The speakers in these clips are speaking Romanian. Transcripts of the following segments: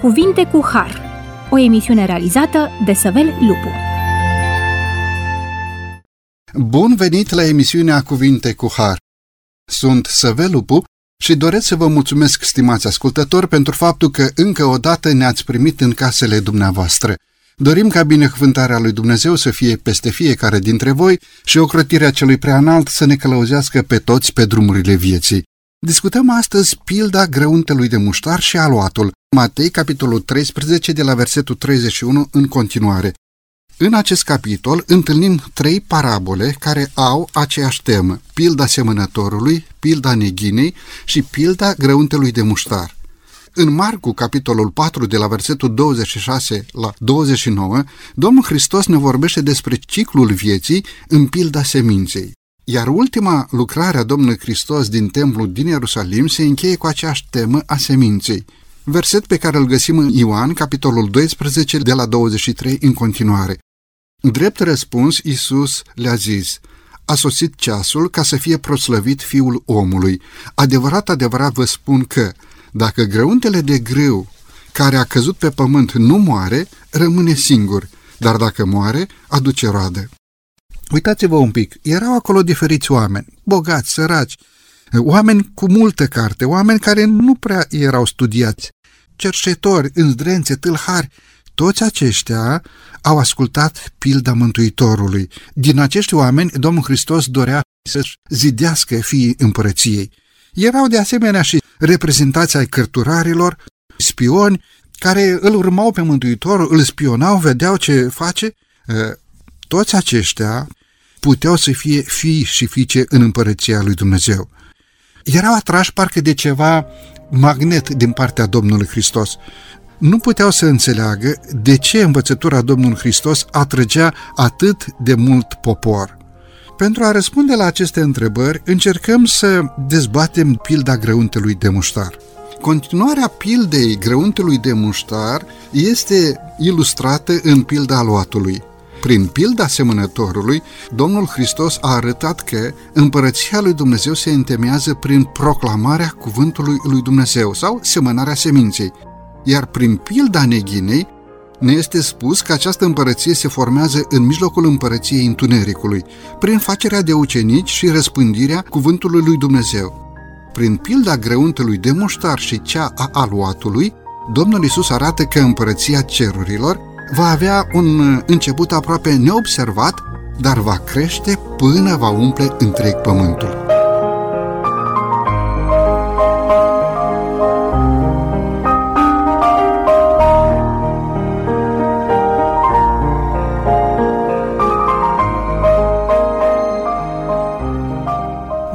Cuvinte cu Har, o emisiune realizată de Săvel Lupu. Bun venit la emisiunea Cuvinte cu Har. Sunt Săvel Lupu și doresc să vă mulțumesc, stimați ascultători, pentru faptul că încă o dată ne-ați primit în casele dumneavoastră. Dorim ca binecuvântarea lui Dumnezeu să fie peste fiecare dintre voi și ocrotirea celui preanalt să ne călăuzească pe toți pe drumurile vieții. Discutăm astăzi pilda grăuntelui de muștar și aluatul, Matei, capitolul 13, de la versetul 31 în continuare. În acest capitol întâlnim trei parabole care au aceeași temă, pilda semănătorului, pilda neghinei și pilda grăuntelui de muștar. În Marcu, capitolul 4, de la versetul 26 la 29, Domnul Hristos ne vorbește despre ciclul vieții în pilda seminței. Iar ultima lucrare a Domnului Hristos din templu din Ierusalim se încheie cu aceeași temă a seminței. Verset pe care îl găsim în Ioan, capitolul 12, de la 23 în continuare. Drept răspuns, Iisus le-a zis, a sosit ceasul ca să fie proslăvit fiul omului. Adevărat, adevărat vă spun că, dacă grăuntele de grâu care a căzut pe pământ nu moare, rămâne singur, dar dacă moare, aduce roadă. Uitați-vă un pic, erau acolo diferiți oameni, bogați, săraci, oameni cu multă carte, oameni care nu prea erau studiați, cercetori, îndrențe, tâlhari, toți aceștia au ascultat pilda Mântuitorului. Din acești oameni, Domnul Hristos dorea să-și zidească fiii împărăției. Erau de asemenea și reprezentați ai cărturarilor, spioni, care îl urmau pe Mântuitorul, îl spionau, vedeau ce face. Toți aceștia puteau să fie fii și fiice în împărăția lui Dumnezeu. Erau atrași parcă de ceva magnet din partea Domnului Hristos. Nu puteau să înțeleagă de ce învățătura Domnului Hristos atrăgea atât de mult popor. Pentru a răspunde la aceste întrebări, încercăm să dezbatem pilda grăuntelui de muștar. Continuarea pildei grăuntelui de muștar este ilustrată în pilda luatului. Prin pilda semănătorului, Domnul Hristos a arătat că împărăția lui Dumnezeu se întemeiază prin proclamarea cuvântului lui Dumnezeu sau semănarea seminței. Iar prin pilda neghinei, ne este spus că această împărăție se formează în mijlocul împărăției întunericului, prin facerea de ucenici și răspândirea cuvântului lui Dumnezeu. Prin pilda grăuntelui de muștar și cea a aluatului, Domnul Isus arată că împărăția cerurilor va avea un început aproape neobservat, dar va crește până va umple întreg pământul.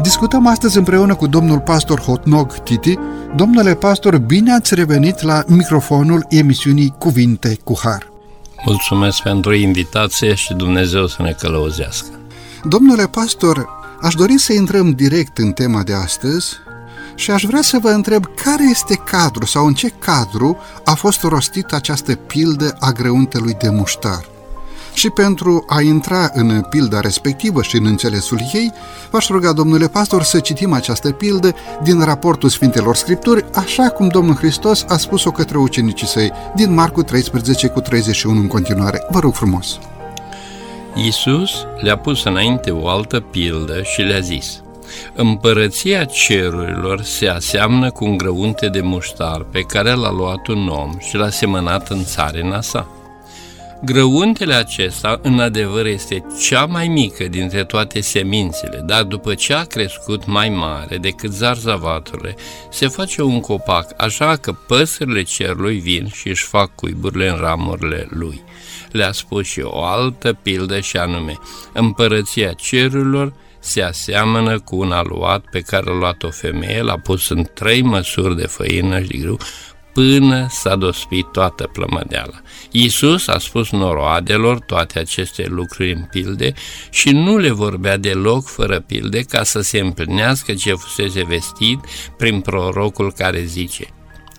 Discutăm astăzi împreună cu domnul pastor Hotnog Titi. Domnule pastor, bine ați revenit la microfonul emisiunii Cuvinte cu Har. Mulțumesc pentru invitație și Dumnezeu să ne călăuzească. Domnule pastor, aș dori să intrăm direct în tema de astăzi și aș vrea să vă întreb care este cadru sau în ce cadru a fost rostită această pildă a grăuntelui de muștar. Și pentru a intra în pilda respectivă și în înțelesul ei, v-aș ruga, domnule pastor, să citim această pildă din raportul Sfintelor Scripturi, așa cum Domnul Hristos a spus-o către ucenicii săi, din Marcu 13 cu 31 în continuare. Vă rog frumos! Iisus le-a pus înainte o altă pildă și le-a zis, Împărăția cerurilor se aseamnă cu un grăunte de muștar pe care l-a luat un om și l-a semănat în țarina sa. Grăuntele acesta, în adevăr, este cea mai mică dintre toate semințele, dar după ce a crescut mai mare decât zarzavaturile, se face un copac, așa că păsările cerului vin și își fac cuiburile în ramurile lui. Le-a spus și o altă pildă și anume, împărăția cerurilor se aseamănă cu un aluat pe care l-a luat o femeie, l-a pus în trei măsuri de făină și de grâu, până s-a dospit toată plămădeala. Iisus a spus noroadelor toate aceste lucruri în pilde și nu le vorbea deloc fără pilde ca să se împlinească ce fusese vestit prin prorocul care zice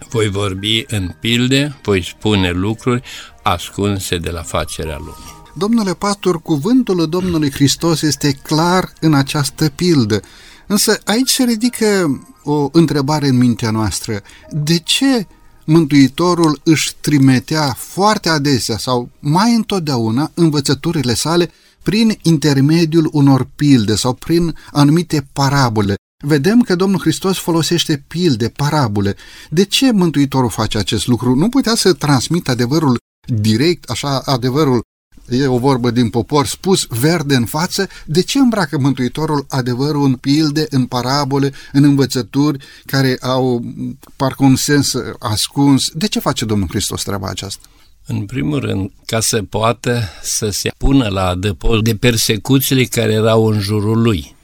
Voi vorbi în pilde, voi spune lucruri ascunse de la facerea lumii. Domnule pastor, cuvântul Domnului Hristos este clar în această pildă. Însă aici se ridică o întrebare în mintea noastră. De ce Mântuitorul își trimitea foarte adesea sau mai întotdeauna învățăturile sale prin intermediul unor pilde sau prin anumite parabole. Vedem că Domnul Hristos folosește pilde, parabole. De ce Mântuitorul face acest lucru? Nu putea să transmită adevărul direct, așa, adevărul e o vorbă din popor, spus verde în față, de ce îmbracă Mântuitorul adevărul în pilde, în parabole, în învățături care au parcă un sens ascuns? De ce face Domnul Hristos treaba aceasta? În primul rând, ca să poată să se pună la adăpost de persecuțiile care erau în jurul lui.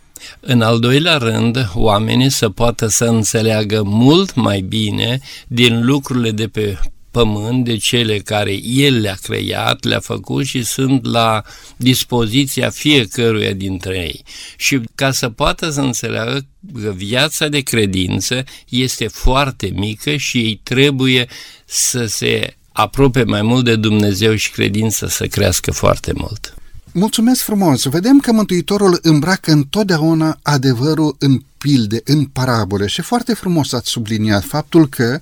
În al doilea rând, oamenii să poată să înțeleagă mult mai bine din lucrurile de pe pământ de cele care El le-a creat, le-a făcut și sunt la dispoziția fiecăruia dintre ei. Și ca să poată să înțeleagă că viața de credință este foarte mică și ei trebuie să se aprope mai mult de Dumnezeu și credința să crească foarte mult. Mulțumesc frumos! Vedem că Mântuitorul îmbracă întotdeauna adevărul în pilde, în parabole și foarte frumos ați subliniat faptul că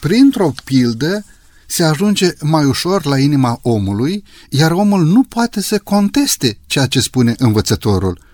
printr-o pildă se ajunge mai ușor la inima omului, iar omul nu poate să conteste ceea ce spune învățătorul.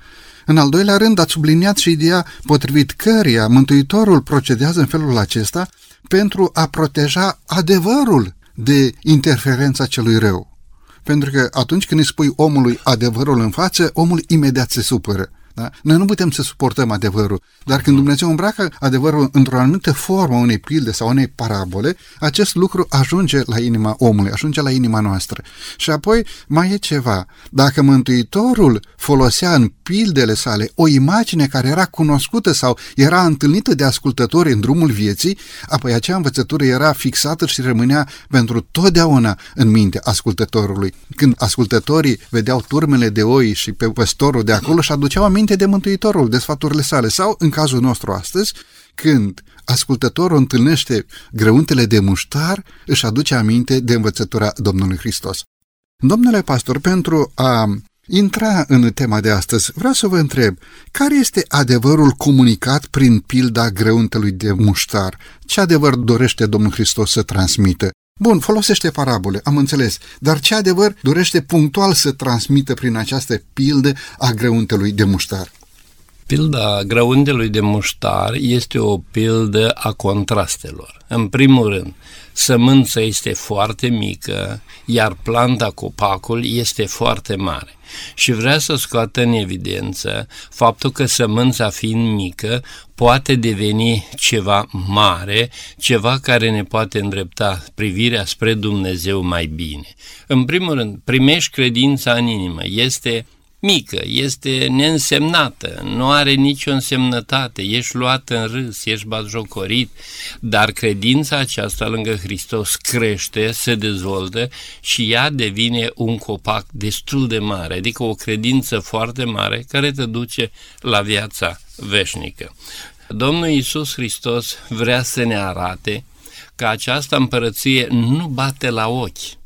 În al doilea rând, ați subliniat și ideea potrivit căreia Mântuitorul procedează în felul acesta pentru a proteja adevărul de interferența celui rău. Pentru că atunci când îi spui omului adevărul în față, omul imediat se supără. Da? Noi nu putem să suportăm adevărul, dar când Dumnezeu îmbracă adevărul într-o anumită formă, unei pilde sau unei parabole, acest lucru ajunge la inima omului, ajunge la inima noastră. Și apoi mai e ceva. Dacă Mântuitorul folosea în pildele sale o imagine care era cunoscută sau era întâlnită de ascultători în drumul vieții, apoi acea învățătură era fixată și rămânea pentru totdeauna în minte ascultătorului. Când ascultătorii vedeau turmele de oi și pe păstorul de acolo și aduceau aminte aminte de Mântuitorul, de sfaturile sale, sau, în cazul nostru astăzi, când ascultătorul întâlnește grăuntele de muștar, își aduce aminte de învățătura Domnului Hristos. Domnule pastor, pentru a intra în tema de astăzi, vreau să vă întreb, care este adevărul comunicat prin pilda grăuntelui de muștar? Ce adevăr dorește Domnul Hristos să transmită? Bun, folosește parabole, am înțeles, dar ce adevăr dorește punctual să transmită prin această pildă a grăuntelui de muștar? Pilda grăuntelui de muștar este o pildă a contrastelor. În primul rând, sămânța este foarte mică, iar planta, copacul, este foarte mare. Și vrea să scoată în evidență faptul că sămânța fiind mică poate deveni ceva mare, ceva care ne poate îndrepta privirea spre Dumnezeu mai bine. În primul rând, primești credința în inimă. Este mică, este neînsemnată, nu are nicio însemnătate, ești luat în râs, ești batjocorit, dar credința aceasta lângă Hristos crește, se dezvoltă și ea devine un copac destul de mare, adică o credință foarte mare care te duce la viața veșnică. Domnul Iisus Hristos vrea să ne arate că această împărăție nu bate la ochi,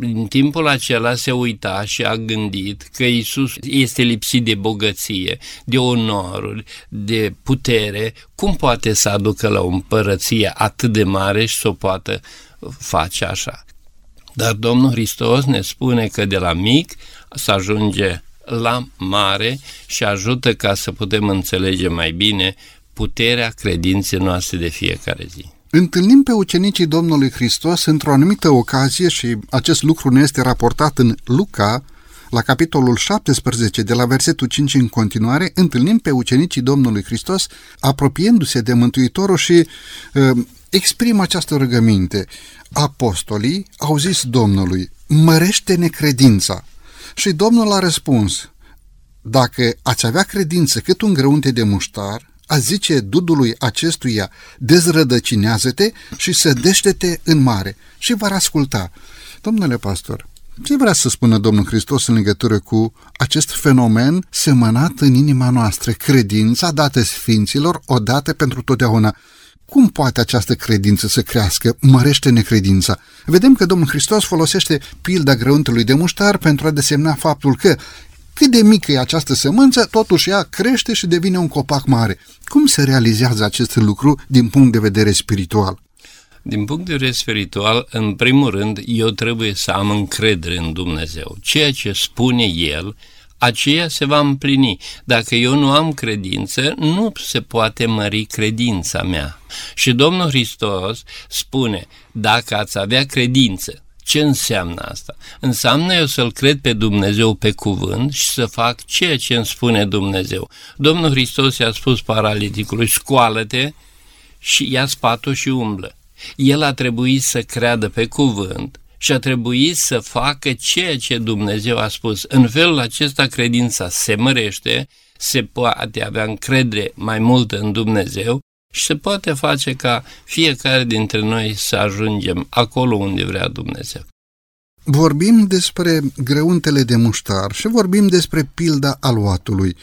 în timpul acela se uita și a gândit că Isus este lipsit de bogăție, de onoruri, de putere, cum poate să aducă la o împărăție atât de mare și să o poată face așa. Dar Domnul Hristos ne spune că de la mic să ajunge la mare și ajută ca să putem înțelege mai bine puterea credinței noastre de fiecare zi. Întâlnim pe ucenicii Domnului Hristos într-o anumită ocazie și acest lucru ne este raportat în Luca, la capitolul 17, de la versetul 5 în continuare, întâlnim pe ucenicii Domnului Hristos apropiindu-se de Mântuitorul și uh, exprimă această rugăminte. Apostolii au zis Domnului, mărește-ne credința. Și Domnul a răspuns, dacă ați avea credință cât un grăunte de muștar, a zice dudului acestuia, dezrădăcinează-te și sădește-te în mare și va asculta. Domnule pastor, ce vrea să spună Domnul Hristos în legătură cu acest fenomen semănat în inima noastră, credința dată Sfinților odată pentru totdeauna? Cum poate această credință să crească? Mărește necredința. Vedem că Domnul Hristos folosește pilda grăuntelui de muștar pentru a desemna faptul că cât de mică e această sămânță, totuși ea crește și devine un copac mare. Cum se realizează acest lucru din punct de vedere spiritual? Din punct de vedere spiritual, în primul rând, eu trebuie să am încredere în Dumnezeu. Ceea ce spune El, aceea se va împlini. Dacă eu nu am credință, nu se poate mări credința mea. Și Domnul Hristos spune, dacă ați avea credință, ce înseamnă asta? Înseamnă eu să-L cred pe Dumnezeu pe cuvânt și să fac ceea ce îmi spune Dumnezeu. Domnul Hristos i-a spus paraliticului, scoală-te și ia spatul și umblă. El a trebuit să creadă pe cuvânt și a trebuit să facă ceea ce Dumnezeu a spus. În felul acesta credința se mărește, se poate avea încredere mai mult în Dumnezeu și se poate face ca fiecare dintre noi să ajungem acolo unde vrea Dumnezeu. Vorbim despre greuntele de muștar și vorbim despre pilda aluatului.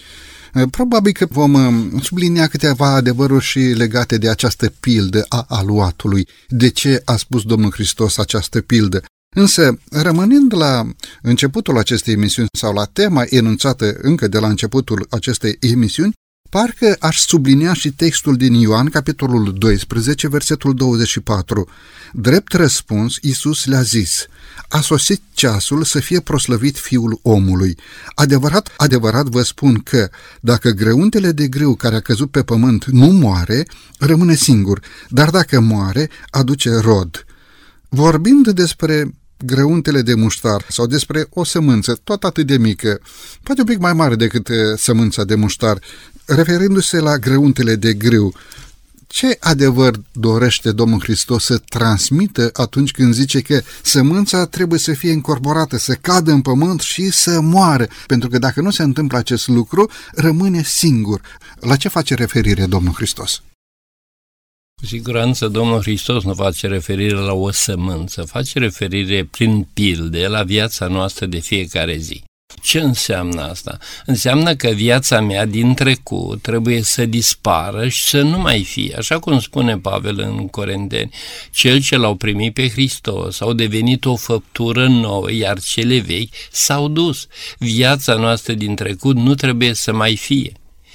Probabil că vom uh, sublinia câteva adevăruri și legate de această pildă a aluatului. De ce a spus Domnul Hristos această pildă? Însă, rămânând la începutul acestei emisiuni sau la tema enunțată încă de la începutul acestei emisiuni, Parcă aș sublinia și textul din Ioan, capitolul 12, versetul 24. Drept răspuns, Iisus le-a zis, a sosit ceasul să fie proslăvit Fiul omului. Adevărat, adevărat vă spun că, dacă greuntele de grâu care a căzut pe pământ nu moare, rămâne singur, dar dacă moare, aduce rod. Vorbind despre greuntele de muștar sau despre o sămânță tot atât de mică, poate un pic mai mare decât sămânța de muștar, referindu-se la greuntele de grâu, ce adevăr dorește Domnul Hristos să transmită atunci când zice că sămânța trebuie să fie incorporată, să cadă în pământ și să moară? Pentru că dacă nu se întâmplă acest lucru, rămâne singur. La ce face referire Domnul Hristos? Cu siguranță Domnul Hristos nu face referire la o sămânță, face referire prin pilde la viața noastră de fiecare zi. Ce înseamnă asta? Înseamnă că viața mea din trecut trebuie să dispară și să nu mai fie. Așa cum spune Pavel în Corinteni, cel ce l-au primit pe Hristos au devenit o făptură nouă, iar cele vechi s-au dus. Viața noastră din trecut nu trebuie să mai fie.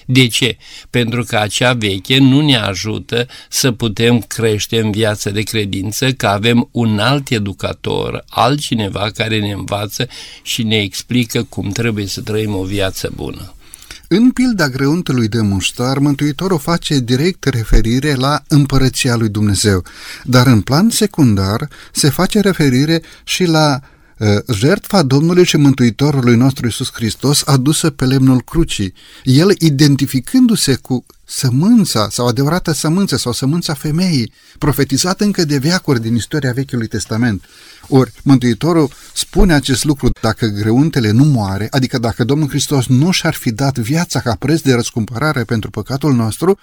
De ce? Pentru că acea veche nu ne ajută să putem crește în viață de credință, că avem un alt educator, altcineva care ne învață și ne explică cum trebuie să trăim o viață bună. În pilda greuntului de muștar, Mântuitorul face direct referire la împărăția lui Dumnezeu, dar în plan secundar se face referire și la Ă, jertfa Domnului și Mântuitorului nostru Iisus Hristos adusă pe lemnul crucii, el identificându-se cu sămânța sau adevărată sămânță sau sămânța femeii, profetizată încă de veacuri din istoria Vechiului Testament. Ori Mântuitorul spune acest lucru dacă greuntele nu moare, adică dacă Domnul Hristos nu și-ar fi dat viața ca preț de răscumpărare pentru păcatul nostru,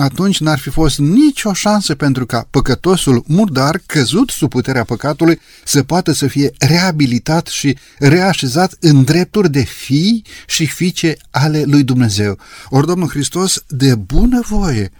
atunci n-ar fi fost nicio șansă pentru ca păcătosul murdar, căzut sub puterea păcatului, să poată să fie reabilitat și reașezat în drepturi de fii și fiice ale lui Dumnezeu. Ori Domnul Hristos, de bună voie,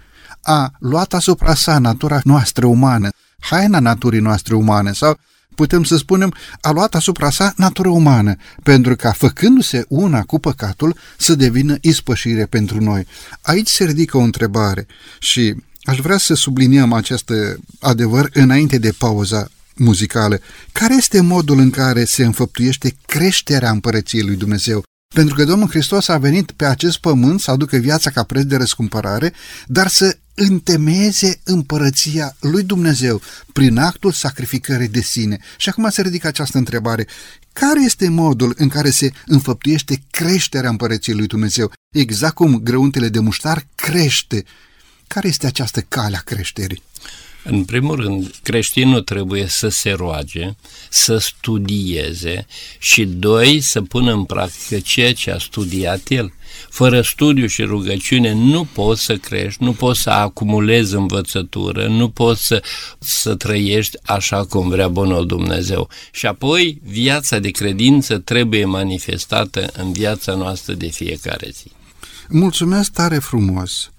a luat asupra sa natura noastră umană, haina naturii noastre umane sau putem să spunem, a luat asupra sa natură umană, pentru ca, făcându-se una cu păcatul, să devină ispășire pentru noi. Aici se ridică o întrebare și aș vrea să subliniem acest adevăr înainte de pauza muzicală. Care este modul în care se înfăptuiește creșterea împărăției lui Dumnezeu? Pentru că Domnul Hristos a venit pe acest pământ să aducă viața ca preț de răscumpărare, dar să întemeieze împărăția lui Dumnezeu prin actul sacrificării de sine. Și acum se ridică această întrebare. Care este modul în care se înfăptuiește creșterea împărăției lui Dumnezeu? Exact cum grăuntele de muștar crește. Care este această cale a creșterii? În primul rând, creștinul trebuie să se roage, să studieze și, doi, să pună în practică ceea ce a studiat el. Fără studiu și rugăciune nu poți să crești, nu poți să acumulezi învățătură, nu poți să, să trăiești așa cum vrea Bunul Dumnezeu. Și apoi viața de credință trebuie manifestată în viața noastră de fiecare zi. Mulțumesc tare frumos!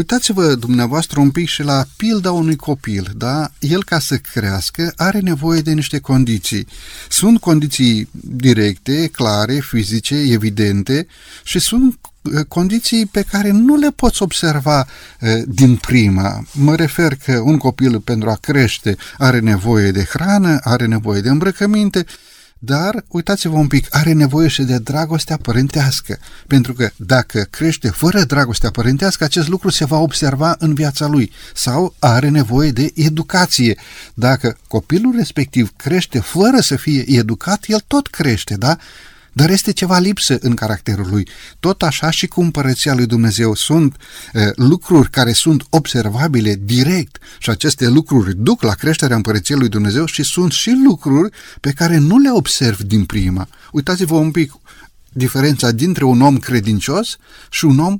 Uitați-vă dumneavoastră un pic și la pilda unui copil, da? El ca să crească are nevoie de niște condiții. Sunt condiții directe, clare, fizice, evidente și sunt uh, condiții pe care nu le poți observa uh, din prima. Mă refer că un copil pentru a crește are nevoie de hrană, are nevoie de îmbrăcăminte, dar, uitați-vă un pic, are nevoie și de dragostea părintească, pentru că dacă crește fără dragostea părintească, acest lucru se va observa în viața lui, sau are nevoie de educație. Dacă copilul respectiv crește fără să fie educat, el tot crește, da? Dar este ceva lipsă în caracterul lui. Tot așa și cu împărăția lui Dumnezeu sunt uh, lucruri care sunt observabile direct și aceste lucruri duc la creșterea împărăției lui Dumnezeu și sunt și lucruri pe care nu le observ din prima. Uitați-vă un pic diferența dintre un om credincios și un om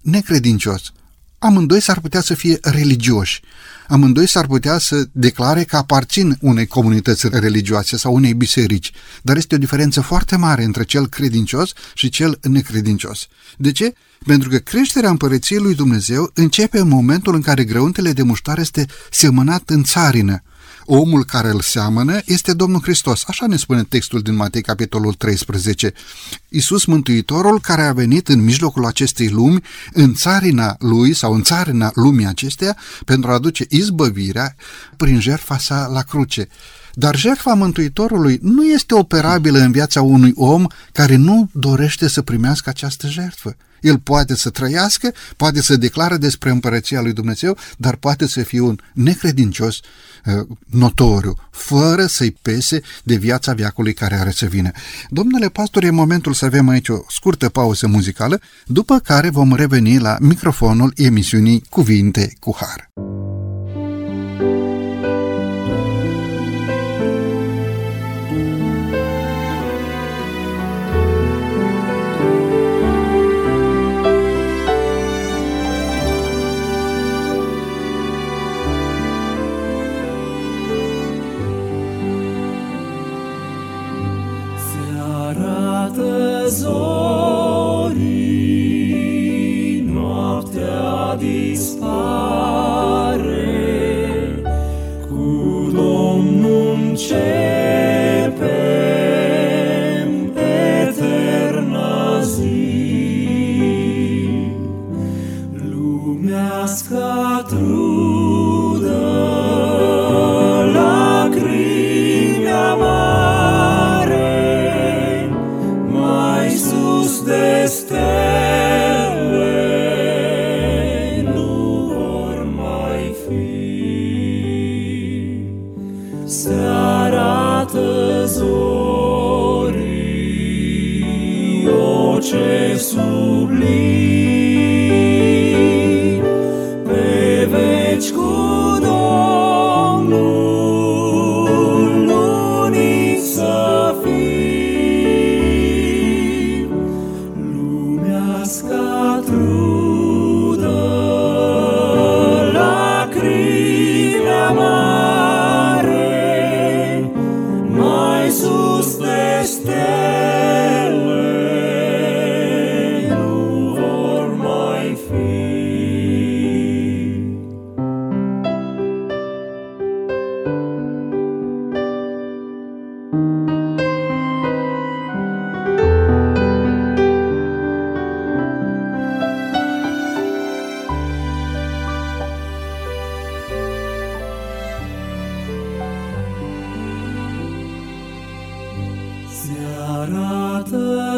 necredincios. Amândoi s-ar putea să fie religioși amândoi s-ar putea să declare că aparțin unei comunități religioase sau unei biserici, dar este o diferență foarte mare între cel credincios și cel necredincios. De ce? Pentru că creșterea împărăției lui Dumnezeu începe în momentul în care grăuntele de muștar este semănat în țarină, omul care îl seamănă este Domnul Hristos. Așa ne spune textul din Matei, capitolul 13. Iisus Mântuitorul care a venit în mijlocul acestei lumi, în țarina lui sau în țarina lumii acesteia, pentru a aduce izbăvirea prin jertfa sa la cruce. Dar jertfa Mântuitorului nu este operabilă în viața unui om care nu dorește să primească această jertfă. El poate să trăiască, poate să declară despre împărăția lui Dumnezeu, dar poate să fie un necredincios uh, notoriu, fără să-i pese de viața viacului care are să vină. Domnule pastor, e momentul să avem aici o scurtă pauză muzicală, după care vom reveni la microfonul emisiunii Cuvinte cu Har. zorii, noaptea dispare, cu Domnul cer.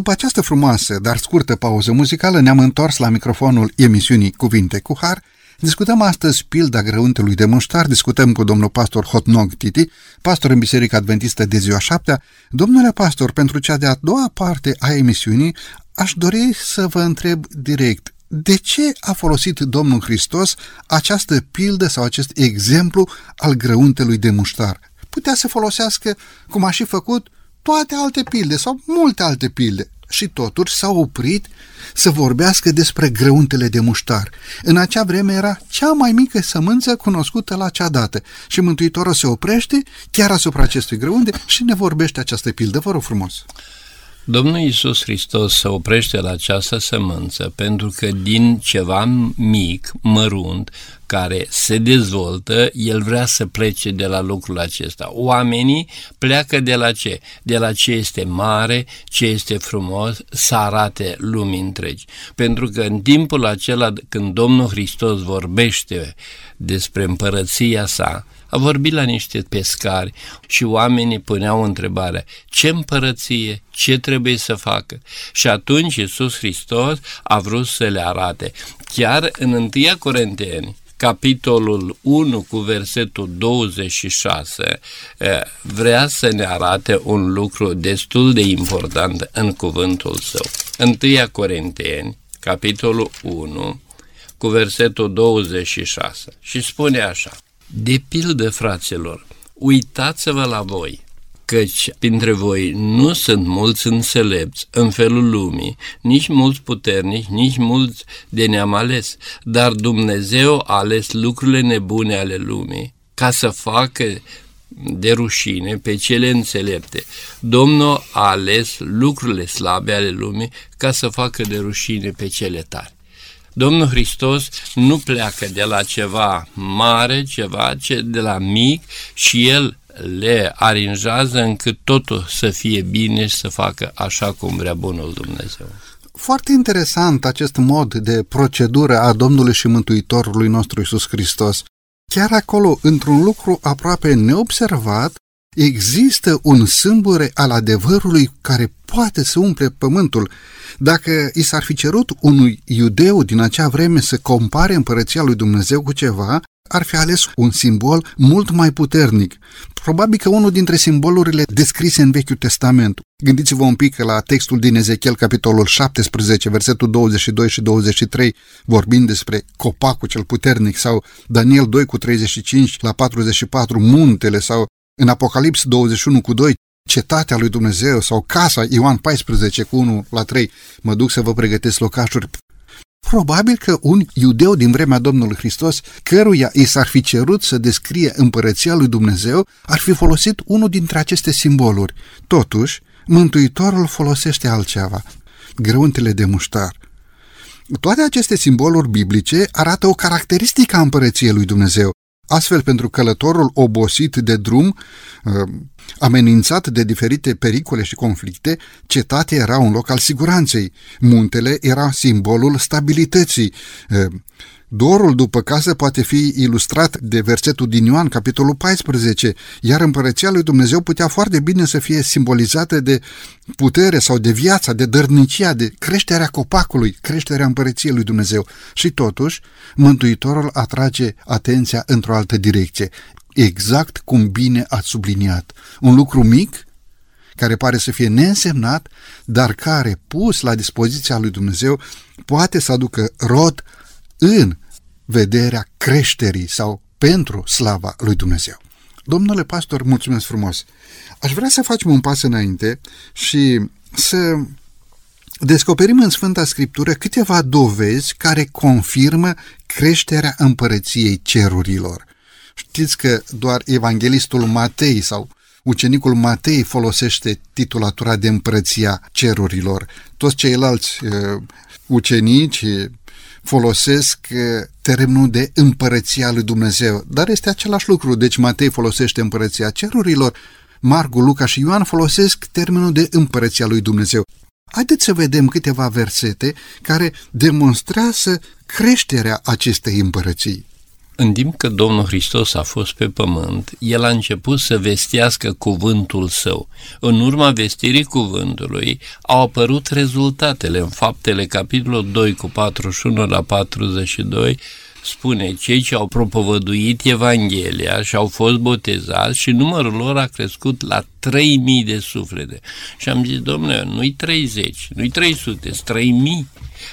După această frumoasă, dar scurtă pauză muzicală, ne-am întors la microfonul emisiunii Cuvinte cu Har. Discutăm astăzi pilda grăuntelui de muștar, discutăm cu domnul pastor Hotnog Titi, pastor în Biserica Adventistă de ziua șaptea. Domnule pastor, pentru cea de-a doua parte a emisiunii, aș dori să vă întreb direct, de ce a folosit Domnul Hristos această pildă sau acest exemplu al grăuntelui de muștar? Putea să folosească, cum a și făcut, toate alte pilde sau multe alte pilde. Și totuși s-a oprit să vorbească despre grăuntele de muștar. În acea vreme era cea mai mică sămânță cunoscută la cea dată și Mântuitorul se oprește chiar asupra acestui grăunte și ne vorbește această pildă. Vă rog frumos! Domnul Iisus Hristos se oprește la această sămânță pentru că din ceva mic, mărunt, care se dezvoltă, el vrea să plece de la lucrul acesta. Oamenii pleacă de la ce? De la ce este mare, ce este frumos, să arate lumii întregi. Pentru că în timpul acela când Domnul Hristos vorbește despre împărăția sa, a vorbit la niște pescari și oamenii puneau întrebarea ce împărăție, ce trebuie să facă. Și atunci Iisus Hristos a vrut să le arate. Chiar în 1 Corinteni, capitolul 1 cu versetul 26 vrea să ne arate un lucru destul de important în cuvântul său. 1 Corinteni, capitolul 1 cu versetul 26 și spune așa De pildă, fraților, uitați-vă la voi, căci printre voi nu sunt mulți înțelepți în felul lumii, nici mulți puternici, nici mulți de neam ales, dar Dumnezeu a ales lucrurile nebune ale lumii ca să facă de rușine pe cele înțelepte. Domnul a ales lucrurile slabe ale lumii ca să facă de rușine pe cele tari. Domnul Hristos nu pleacă de la ceva mare, ceva ce de la mic și El le aranjează încât totul să fie bine și să facă așa cum vrea bunul Dumnezeu. Foarte interesant acest mod de procedură a Domnului și Mântuitorului nostru Isus Hristos. Chiar acolo, într-un lucru aproape neobservat, există un sâmbure al adevărului care poate să umple pământul. Dacă i s-ar fi cerut unui iudeu din acea vreme să compare împărăția lui Dumnezeu cu ceva, ar fi ales un simbol mult mai puternic. Probabil că unul dintre simbolurile descrise în Vechiul Testament. Gândiți-vă un pic la textul din Ezechiel, capitolul 17, versetul 22 și 23, vorbind despre copacul cel puternic, sau Daniel 2 cu 35 la 44, muntele, sau în Apocalips 21 cu 2, cetatea lui Dumnezeu sau casa Ioan 14 cu 1 la 3, mă duc să vă pregătesc locașuri. Probabil că un iudeu din vremea Domnului Hristos, căruia i s-ar fi cerut să descrie împărăția lui Dumnezeu, ar fi folosit unul dintre aceste simboluri. Totuși, Mântuitorul folosește altceva, grăuntele de muștar. Toate aceste simboluri biblice arată o caracteristică a împărăției lui Dumnezeu, Astfel, pentru călătorul obosit de drum, uh, amenințat de diferite pericole și conflicte, cetatea era un loc al siguranței. Muntele era simbolul stabilității. Uh, Dorul după casă poate fi ilustrat de versetul din Ioan, capitolul 14, iar împărăția lui Dumnezeu putea foarte bine să fie simbolizată de putere sau de viața, de dărnicia, de creșterea copacului, creșterea împărăției lui Dumnezeu. Și totuși, Mântuitorul atrage atenția într-o altă direcție, exact cum bine ați subliniat. Un lucru mic, care pare să fie neînsemnat, dar care, pus la dispoziția lui Dumnezeu, poate să aducă rod în vederea creșterii sau pentru slava lui Dumnezeu. Domnule pastor, mulțumesc frumos! Aș vrea să facem un pas înainte și să descoperim în Sfânta Scriptură câteva dovezi care confirmă creșterea împărăției cerurilor. Știți că doar evanghelistul Matei sau ucenicul Matei folosește titulatura de împărăția cerurilor. Toți ceilalți uh, ucenici, folosesc eh, termenul de împărăția lui Dumnezeu, dar este același lucru. Deci Matei folosește împărăția cerurilor, Marcu, Luca și Ioan folosesc termenul de împărăția lui Dumnezeu. Haideți să vedem câteva versete care demonstrează creșterea acestei împărății. În timp că Domnul Hristos a fost pe pământ, El a început să vestească cuvântul său. În urma vestirii cuvântului au apărut rezultatele în faptele capitolul 2 cu 41 la 42, spune, cei ce au propovăduit Evanghelia și au fost botezați și numărul lor a crescut la 3000 de suflete. Și am zis, domnule, nu-i 30, nu-i 300, 3000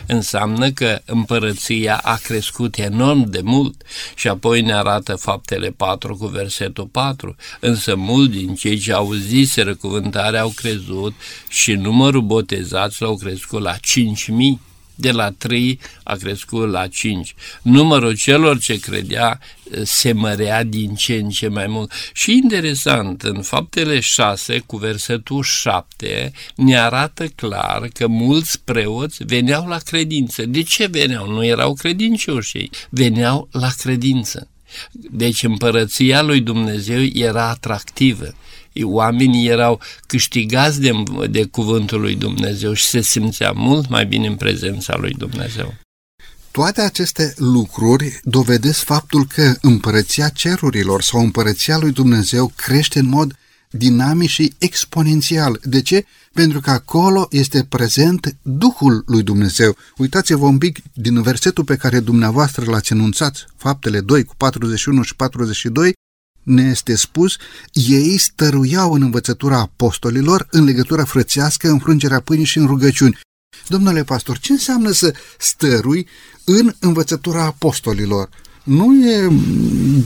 înseamnă că împărăția a crescut enorm de mult și apoi ne arată faptele 4 cu versetul 4, însă mulți din cei ce auziseră cuvântarea au crezut și numărul botezaților au crescut la 5000 de la 3 a crescut la 5. Numărul celor ce credea eh, se mărea din ce în ce mai mult. Și interesant, în faptele 6 cu versetul 7 ne arată clar că mulți preoți veneau la credință. De ce veneau? Nu erau credincioși ei, veneau la credință. Deci împărăția lui Dumnezeu era atractivă oamenii erau câștigați de, de cuvântul lui Dumnezeu și se simțea mult mai bine în prezența lui Dumnezeu. Toate aceste lucruri dovedesc faptul că împărăția cerurilor sau împărăția lui Dumnezeu crește în mod dinamic și exponențial. De ce? Pentru că acolo este prezent Duhul lui Dumnezeu. Uitați-vă un pic din versetul pe care dumneavoastră l-ați enunțat, faptele 2 cu 41 și 42, ne este spus, ei stăruiau în învățătura apostolilor în legătura frățească, în frângerea pâinii și în rugăciuni. Domnule pastor, ce înseamnă să stărui în învățătura apostolilor? Nu e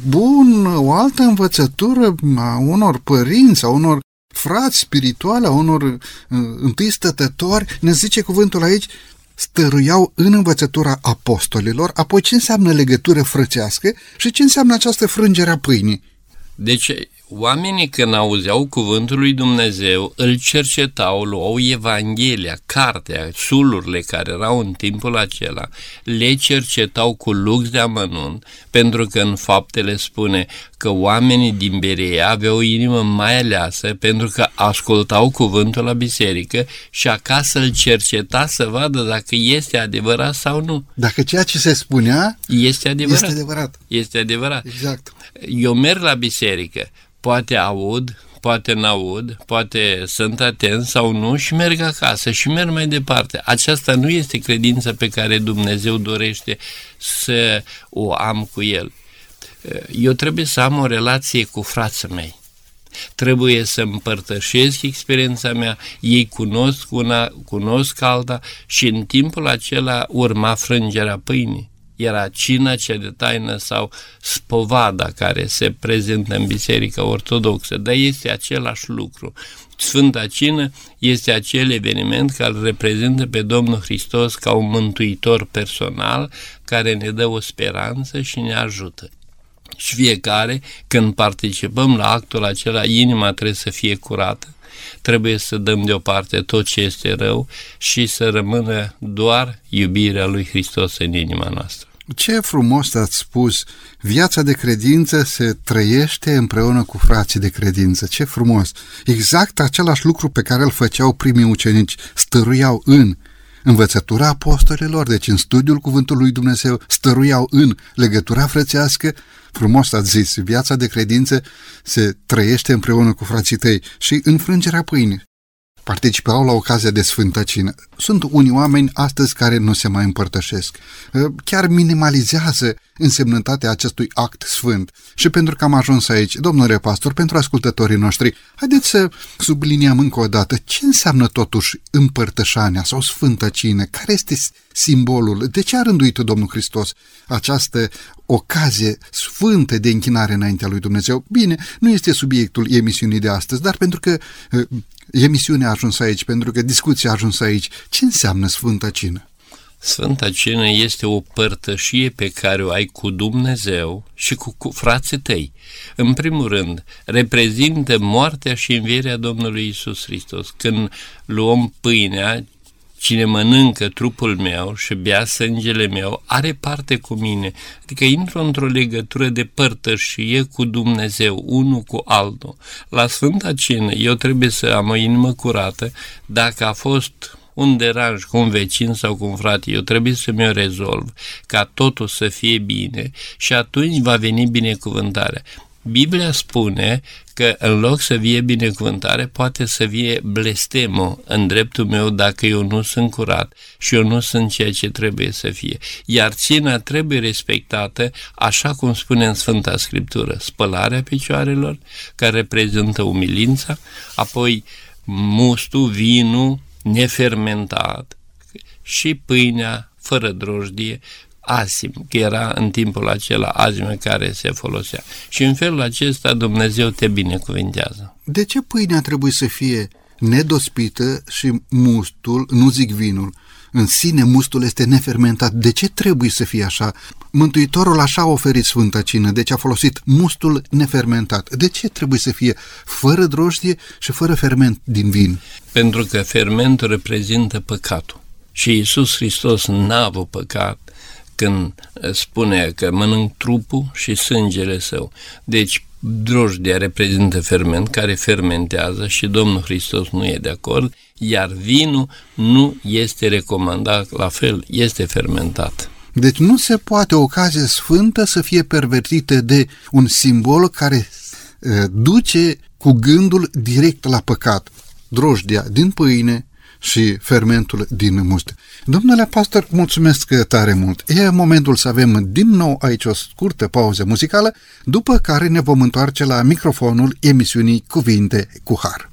bun o altă învățătură a unor părinți, a unor frați spirituale, a unor uh, întâi stătători? Ne zice cuvântul aici, stăruiau în învățătura apostolilor, apoi ce înseamnă legătură frățească și ce înseamnă această frângere a pâinii. Deci, oamenii când auzeau cuvântul lui Dumnezeu, îl cercetau, luau Evanghelia, cartea, sulurile care erau în timpul acela, le cercetau cu lux de amănunt, pentru că în faptele spune că oamenii din Berea aveau o inimă mai aleasă pentru că ascultau cuvântul la biserică și acasă îl cerceta să vadă dacă este adevărat sau nu. Dacă ceea ce se spunea este adevărat. Este adevărat. Este adevărat. Exact. Eu merg la biserică, poate aud, poate n-aud, poate sunt atent sau nu și merg acasă și merg mai departe. Aceasta nu este credința pe care Dumnezeu dorește să o am cu El. Eu trebuie să am o relație cu frații mei. Trebuie să împărtășesc experiența mea, ei cunosc una, cunosc alta și în timpul acela urma frângerea pâinii era cina cea de taină sau spovada care se prezintă în Biserica Ortodoxă, dar este același lucru. Sfânta Cină este acel eveniment care reprezintă pe Domnul Hristos ca un mântuitor personal care ne dă o speranță și ne ajută. Și fiecare, când participăm la actul acela, inima trebuie să fie curată, trebuie să dăm deoparte tot ce este rău și să rămână doar iubirea lui Hristos în inima noastră. Ce frumos ați spus! Viața de credință se trăiește împreună cu frații de credință. Ce frumos! Exact același lucru pe care îl făceau primii ucenici. Stăruiau în învățătura apostolilor, deci în studiul cuvântului lui Dumnezeu, stăruiau în legătura frățească. Frumos ați zis, viața de credință se trăiește împreună cu frații tăi și înfrângerea pâinii participau la ocazia de Sfântă Cină. Sunt unii oameni astăzi care nu se mai împărtășesc. Ă, chiar minimalizează însemnătatea acestui act sfânt. Și pentru că am ajuns aici, domnule pastor, pentru ascultătorii noștri, haideți să subliniem încă o dată ce înseamnă totuși împărtășania sau Sfântă Cină, care este simbolul, de ce a rânduit Domnul Hristos această ocazie sfântă de închinare înaintea lui Dumnezeu. Bine, nu este subiectul emisiunii de astăzi, dar pentru că ă, emisiunea a ajuns aici, pentru că discuția a ajuns aici. Ce înseamnă Sfânta Cină? Sfânta Cină este o părtășie pe care o ai cu Dumnezeu și cu, cu frații tăi. În primul rând, reprezintă moartea și învierea Domnului Isus Hristos. Când luăm pâinea, Cine mănâncă trupul meu și bea sângele meu are parte cu mine, adică intru într-o legătură de părtășie cu Dumnezeu, unul cu altul. La Sfânta Cină eu trebuie să am o inimă curată dacă a fost un deranj cu un vecin sau cu un frate, eu trebuie să mi-o rezolv, ca totul să fie bine și atunci va veni binecuvântarea. Biblia spune că în loc să vie binecuvântare, poate să vie blestemul în dreptul meu dacă eu nu sunt curat și eu nu sunt ceea ce trebuie să fie. Iar țina trebuie respectată, așa cum spune în Sfânta Scriptură, spălarea picioarelor, care reprezintă umilința, apoi mustul, vinul nefermentat și pâinea fără drojdie, asim, că era în timpul acela azime care se folosea. Și în felul acesta Dumnezeu te binecuvintează. De ce pâinea trebuie să fie nedospită și mustul, nu zic vinul, în sine mustul este nefermentat. De ce trebuie să fie așa? Mântuitorul așa a oferit Sfânta Cină, deci a folosit mustul nefermentat. De ce trebuie să fie fără drojdie și fără ferment din vin? Pentru că fermentul reprezintă păcatul. Și Iisus Hristos n-a avut păcat, când spune că mănânc trupul și sângele său. Deci drojdia reprezintă ferment care fermentează și Domnul Hristos nu e de acord, iar vinul nu este recomandat la fel, este fermentat. Deci nu se poate o ocazie sfântă să fie pervertită de un simbol care uh, duce cu gândul direct la păcat. Drojdia din pâine, și fermentul din must. Domnule pastor, mulțumesc tare mult. E momentul să avem din nou aici o scurtă pauză muzicală, după care ne vom întoarce la microfonul emisiunii Cuvinte cu Har.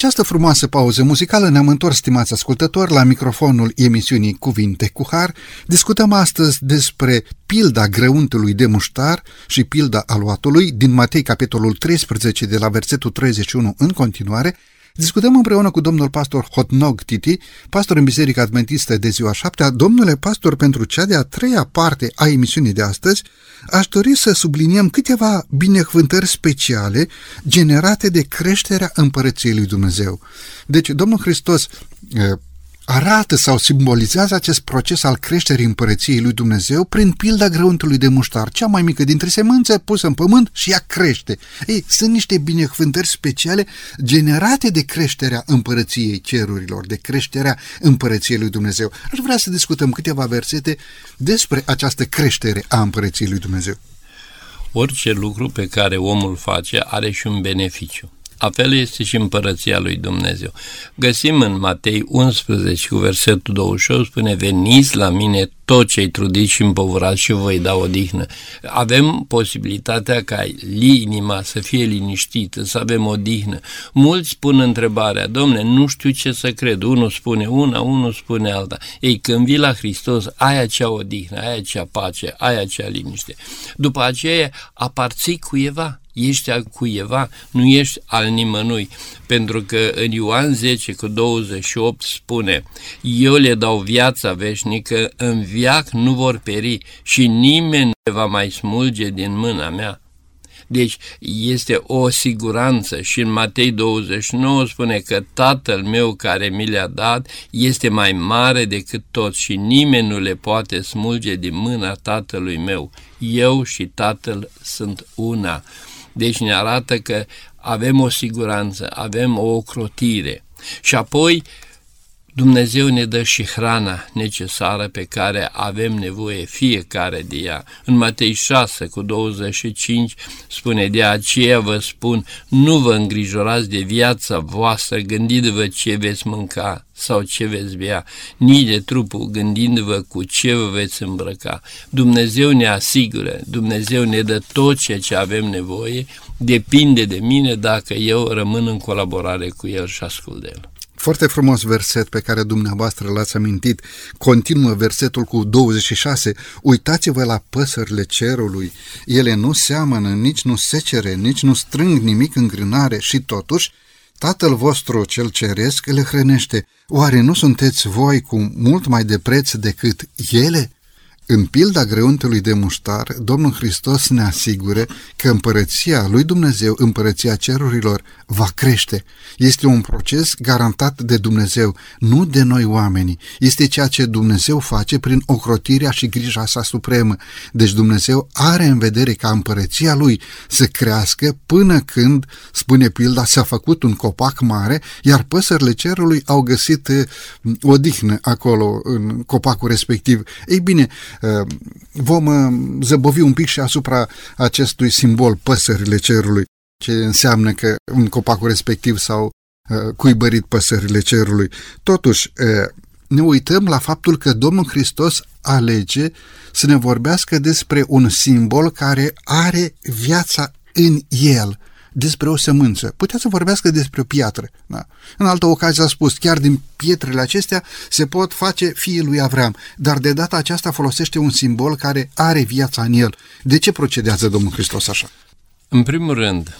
Această frumoasă pauză muzicală ne-am întors, stimați ascultători, la microfonul emisiunii Cuvinte cu Har. Discutăm astăzi despre pilda grăuntului de muștar și pilda aluatului din Matei, capitolul 13, de la versetul 31 în continuare, Discutăm împreună cu domnul pastor Hotnog Titi, pastor în Biserica Adventistă de ziua șaptea. Domnule pastor, pentru cea de-a treia parte a emisiunii de astăzi, aș dori să subliniem câteva binecuvântări speciale generate de creșterea împărăției lui Dumnezeu. Deci, Domnul Hristos arată sau simbolizează acest proces al creșterii împărăției lui Dumnezeu prin pilda grăuntului de muștar, cea mai mică dintre semânțe pusă în pământ și ea crește. Ei, sunt niște binecuvântări speciale generate de creșterea împărăției cerurilor, de creșterea împărăției lui Dumnezeu. Aș vrea să discutăm câteva versete despre această creștere a împărăției lui Dumnezeu. Orice lucru pe care omul face are și un beneficiu. A fel este și împărăția lui Dumnezeu. Găsim în Matei 11 cu versetul 28, spune, veniți la mine tot ce-ai trudit și împovărat și voi da odihnă. Avem posibilitatea ca inima să fie liniștită, să avem odihnă. Mulți pun întrebarea, domne, nu știu ce să cred. Unul spune una, unul spune alta. Ei, când vii la Hristos, ai acea odihnă, ai acea pace, ai acea liniște. După aceea, aparții cuiva ești al cuieva, nu ești al nimănui, pentru că în Ioan 10 cu 28 spune, eu le dau viața veșnică, în viac nu vor peri și nimeni nu le va mai smulge din mâna mea. Deci este o siguranță și în Matei 29 spune că Tatăl meu care mi le-a dat este mai mare decât tot și nimeni nu le poate smulge din mâna Tatălui meu. Eu și Tatăl sunt una. Deci ne arată că avem o siguranță, avem o ocrotire. Și apoi Dumnezeu ne dă și hrana necesară pe care avem nevoie fiecare de ea. În Matei 6 cu 25 spune, de aceea vă spun, nu vă îngrijorați de viața voastră gândiți-vă ce veți mânca sau ce veți bea, nici de trupul gândindu-vă cu ce vă veți îmbrăca. Dumnezeu ne asigură, Dumnezeu ne dă tot ceea ce avem nevoie, depinde de mine dacă eu rămân în colaborare cu El și ascult de El. Foarte frumos verset pe care dumneavoastră l-ați amintit. Continuă versetul cu 26. Uitați-vă la păsările cerului. Ele nu seamănă, nici nu secere, nici nu strâng nimic în grânare și totuși Tatăl vostru cel ceresc le hrănește. Oare nu sunteți voi cu mult mai de preț decât ele? În pilda greuntului de muștar, Domnul Hristos ne asigură că împărăția lui Dumnezeu, împărăția cerurilor, va crește. Este un proces garantat de Dumnezeu, nu de noi oamenii. Este ceea ce Dumnezeu face prin ocrotirea și grija sa supremă. Deci Dumnezeu are în vedere ca împărăția lui să crească până când, spune pilda, s-a făcut un copac mare, iar păsările cerului au găsit eh, odihnă acolo, în copacul respectiv. Ei bine, eh, vom eh, zăbovi un pic și asupra acestui simbol, păsările cerului ce înseamnă că în copacul respectiv s-au uh, cuibărit păsările cerului. Totuși, uh, ne uităm la faptul că Domnul Hristos alege să ne vorbească despre un simbol care are viața în el, despre o sămânță. Putea să vorbească despre o piatră. Da? În altă ocazie a spus, chiar din pietrele acestea se pot face fiul lui Avram, dar de data aceasta folosește un simbol care are viața în el. De ce procedează Domnul Hristos așa? În primul rând,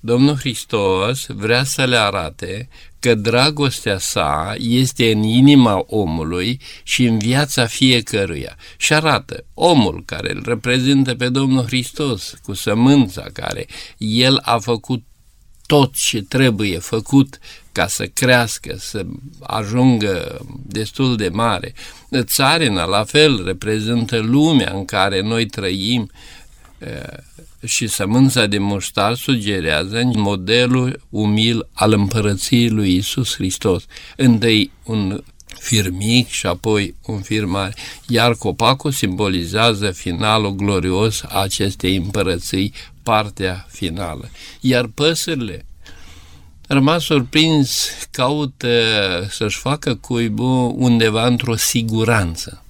Domnul Hristos vrea să le arate că dragostea sa este în inima omului și în viața fiecăruia. Și arată omul care îl reprezintă pe Domnul Hristos cu sămânța care el a făcut tot ce trebuie făcut ca să crească, să ajungă destul de mare. Țarina, la fel, reprezintă lumea în care noi trăim, și sămânța de muștar sugerează modelul umil al împărăției lui Isus Hristos. Întâi un fir mic și apoi un fir mare, iar copacul simbolizează finalul glorios a acestei împărății, partea finală. Iar păsările, rămas surprins, caută să-și facă cuibul undeva într-o siguranță.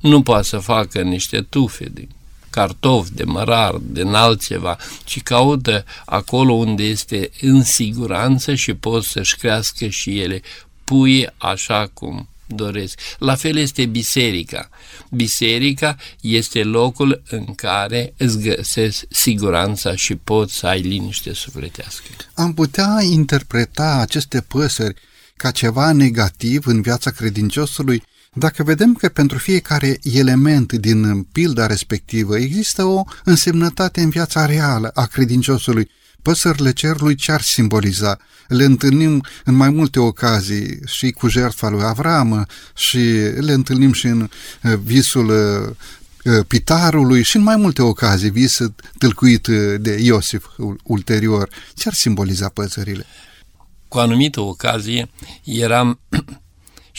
Nu poate să facă niște tufe din cartofi, de mărar, de altceva, ci caută acolo unde este în siguranță și pot să-și crească și ele pui așa cum doresc. La fel este biserica. Biserica este locul în care îți găsesc siguranța și poți să ai liniște sufletească. Am putea interpreta aceste păsări ca ceva negativ în viața credinciosului dacă vedem că pentru fiecare element din pilda respectivă există o însemnătate în viața reală a credinciosului, păsările cerului ce ar simboliza? Le întâlnim în mai multe ocazii și cu jertfa lui Avram și le întâlnim și în uh, visul uh, uh, pitarului și în mai multe ocazii, vis tâlcuit de Iosif ulterior. Ce ar simboliza păsările? Cu anumită ocazie eram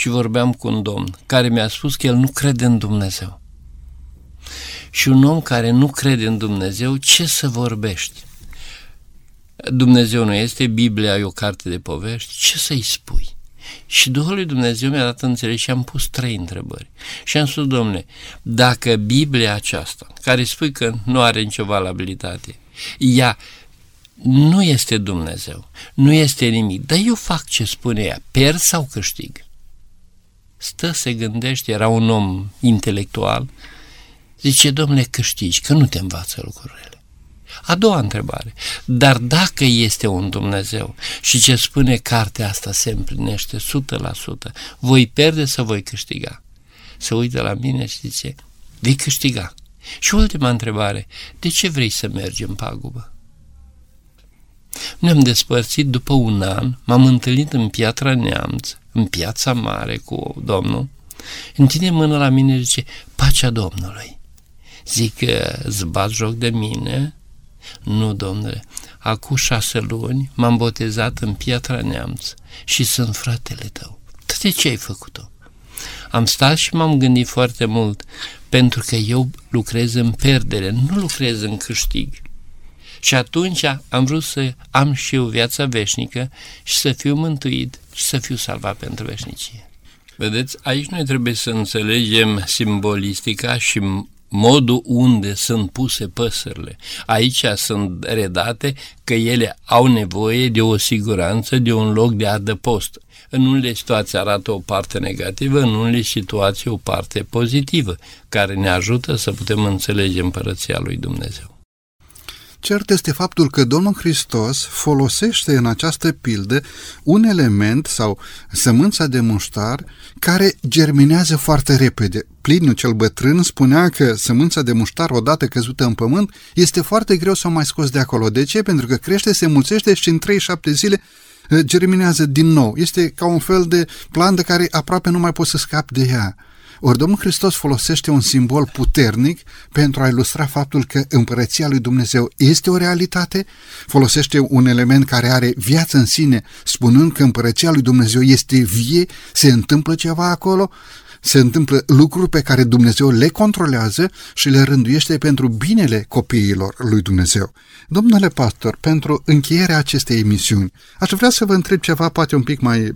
și vorbeam cu un domn care mi-a spus că el nu crede în Dumnezeu. Și un om care nu crede în Dumnezeu, ce să vorbești? Dumnezeu nu este, Biblia e o carte de povești, ce să-i spui? Și Duhul lui Dumnezeu mi-a dat înțeles și am pus trei întrebări. Și am spus, domnule, dacă Biblia aceasta, care spui că nu are nicio valabilitate, ea nu este Dumnezeu, nu este nimic, dar eu fac ce spune ea, per sau câștig? Stă, se gândește, era un om intelectual, zice, domnule, câștigi, că nu te învață lucrurile. A doua întrebare. Dar dacă este un Dumnezeu și ce spune cartea asta se împlinește 100%, voi pierde sau voi câștiga? Se uită la mine și zice, vei câștiga. Și ultima întrebare, de ce vrei să mergi în pagubă? Ne-am despărțit după un an, m-am întâlnit în Piatra Neamț, în Piața Mare cu Domnul, întinde mână la mine și zice, pacea Domnului. Zic, îți bat joc de mine? Nu, domnule, acum șase luni m-am botezat în Piatra Neamț și sunt fratele tău. De ce ai făcut-o? Am stat și m-am gândit foarte mult, pentru că eu lucrez în perdere, nu lucrez în câștig. Și atunci am vrut să am și eu viața veșnică și să fiu mântuit și să fiu salvat pentru veșnicie. Vedeți, aici noi trebuie să înțelegem simbolistica și modul unde sunt puse păsările. Aici sunt redate că ele au nevoie de o siguranță, de un loc de adăpost. În unele situații arată o parte negativă, în unele situații o parte pozitivă, care ne ajută să putem înțelege împărăția lui Dumnezeu. Cert este faptul că Domnul Hristos folosește în această pildă un element sau sămânța de muștar care germinează foarte repede. Pliniu cel bătrân spunea că sămânța de muștar odată căzută în pământ este foarte greu să o mai scos de acolo. De ce? Pentru că crește, se mulțește și în 3-7 zile eh, germinează din nou. Este ca un fel de plantă care aproape nu mai poți să scapi de ea. Ori Domnul Hristos folosește un simbol puternic pentru a ilustra faptul că împărăția lui Dumnezeu este o realitate, folosește un element care are viață în sine, spunând că împărăția lui Dumnezeu este vie, se întâmplă ceva acolo, se întâmplă lucruri pe care Dumnezeu le controlează și le rânduiește pentru binele copiilor lui Dumnezeu. Domnule pastor, pentru încheierea acestei emisiuni, aș vrea să vă întreb ceva poate un pic mai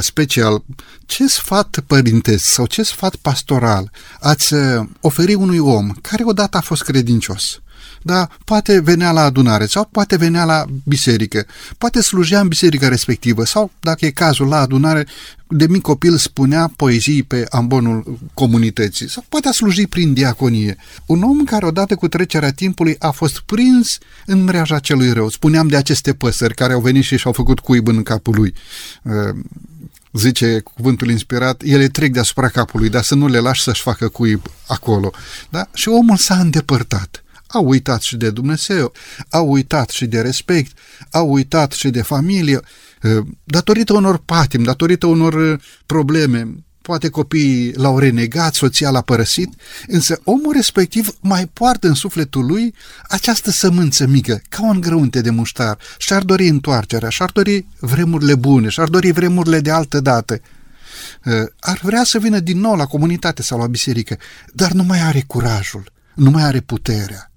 special. Ce sfat părintesc sau ce sfat pastoral ați oferi unui om care odată a fost credincios? Da, poate venea la adunare sau poate venea la biserică, poate slujea în biserica respectivă sau, dacă e cazul, la adunare, de mic copil spunea poezii pe ambonul comunității sau poate a sluji prin diaconie. Un om care odată cu trecerea timpului a fost prins în mreaja celui rău. Spuneam de aceste păsări care au venit și și-au făcut cuib în capul lui uh, zice cuvântul inspirat, ele trec deasupra capului, dar să nu le lași să-și facă cuib acolo. Da? Și omul s-a îndepărtat. Au uitat și de Dumnezeu, au uitat și de respect, au uitat și de familie, ă, datorită unor patim, datorită unor ă, probleme, poate copiii l-au renegat, soția l-a părăsit, însă omul respectiv mai poartă în sufletul lui această sămânță mică, ca un grăunte de muștar, și-ar dori întoarcerea, și-ar dori vremurile bune, și-ar dori vremurile de altă dată. Ă, ar vrea să vină din nou la comunitate sau la biserică, dar nu mai are curajul, nu mai are puterea.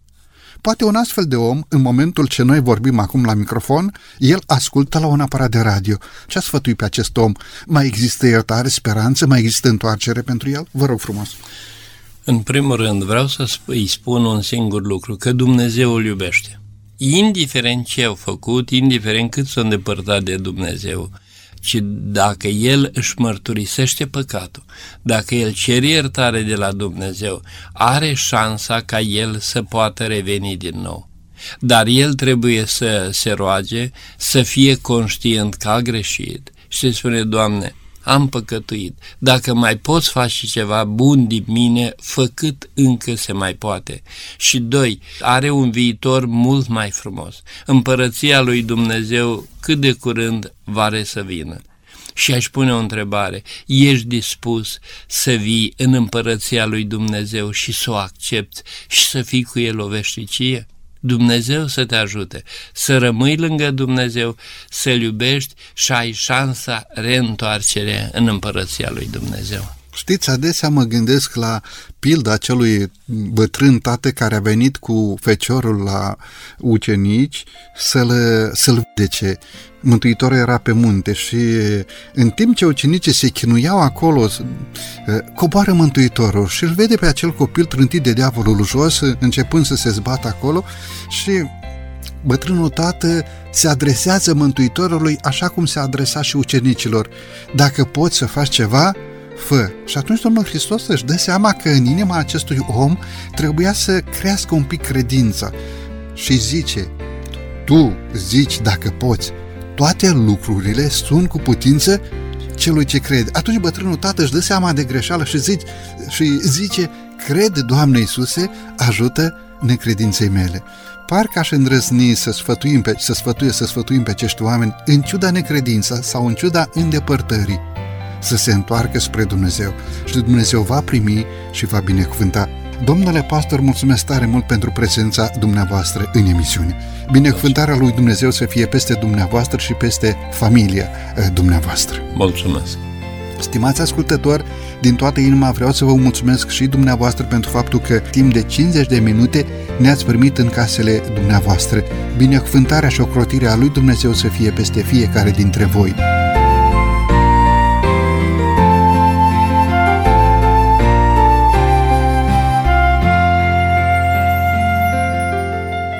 Poate un astfel de om, în momentul ce noi vorbim acum la microfon, el ascultă la un aparat de radio. Ce a sfătui pe acest om? Mai există iertare, speranță, mai există întoarcere pentru el? Vă rog frumos. În primul rând vreau să îi spun un singur lucru, că Dumnezeu îl iubește. Indiferent ce au făcut, indiferent cât s-au îndepărtat de Dumnezeu, ci dacă el își mărturisește păcatul, dacă el cere iertare de la Dumnezeu, are șansa ca el să poată reveni din nou. Dar el trebuie să se roage, să fie conștient că a greșit și să spune, Doamne, am păcătuit. Dacă mai poți face ceva bun din mine, făcât încă se mai poate. Și doi, are un viitor mult mai frumos. Împărăția lui Dumnezeu cât de curând va să vină. Și aș pune o întrebare, ești dispus să vii în împărăția lui Dumnezeu și să o accepti și să fii cu el o veșnicie? Dumnezeu să te ajute, să rămâi lângă Dumnezeu, să-L iubești și ai șansa reîntoarcere în împărăția lui Dumnezeu. Știți, adesea mă gândesc la pilda acelui bătrân tată care a venit cu feciorul la ucenici să-l, să-l vedece. Mântuitorul era pe munte și în timp ce ucenicii se chinuiau acolo, coboară Mântuitorul și îl vede pe acel copil trântit de diavolul jos, începând să se zbată acolo și bătrânul tată se adresează Mântuitorului așa cum se adresa și ucenicilor. Dacă poți să faci ceva, fă. Și atunci Domnul Hristos își dă seama că în inima acestui om trebuia să crească un pic credința și zice, tu zici dacă poți, toate lucrurile sunt cu putință celui ce crede. Atunci bătrânul tată își dă seama de greșeală și zice, și zice cred, Doamne Iisuse, ajută necredinței mele. Parcă aș îndrăzni să sfătuim pe, să sfătuie, să sfătuim pe acești oameni în ciuda necredința sau în ciuda îndepărtării să se întoarcă spre Dumnezeu și Dumnezeu va primi și va binecuvânta. Domnule pastor, mulțumesc tare mult pentru prezența dumneavoastră în emisiune. Binecuvântarea lui Dumnezeu să fie peste dumneavoastră și peste familia eh, dumneavoastră. Mulțumesc! Stimați ascultători, din toată inima vreau să vă mulțumesc și dumneavoastră pentru faptul că timp de 50 de minute ne-ați primit în casele dumneavoastră. Binecuvântarea și ocrotirea lui Dumnezeu să fie peste fiecare dintre voi.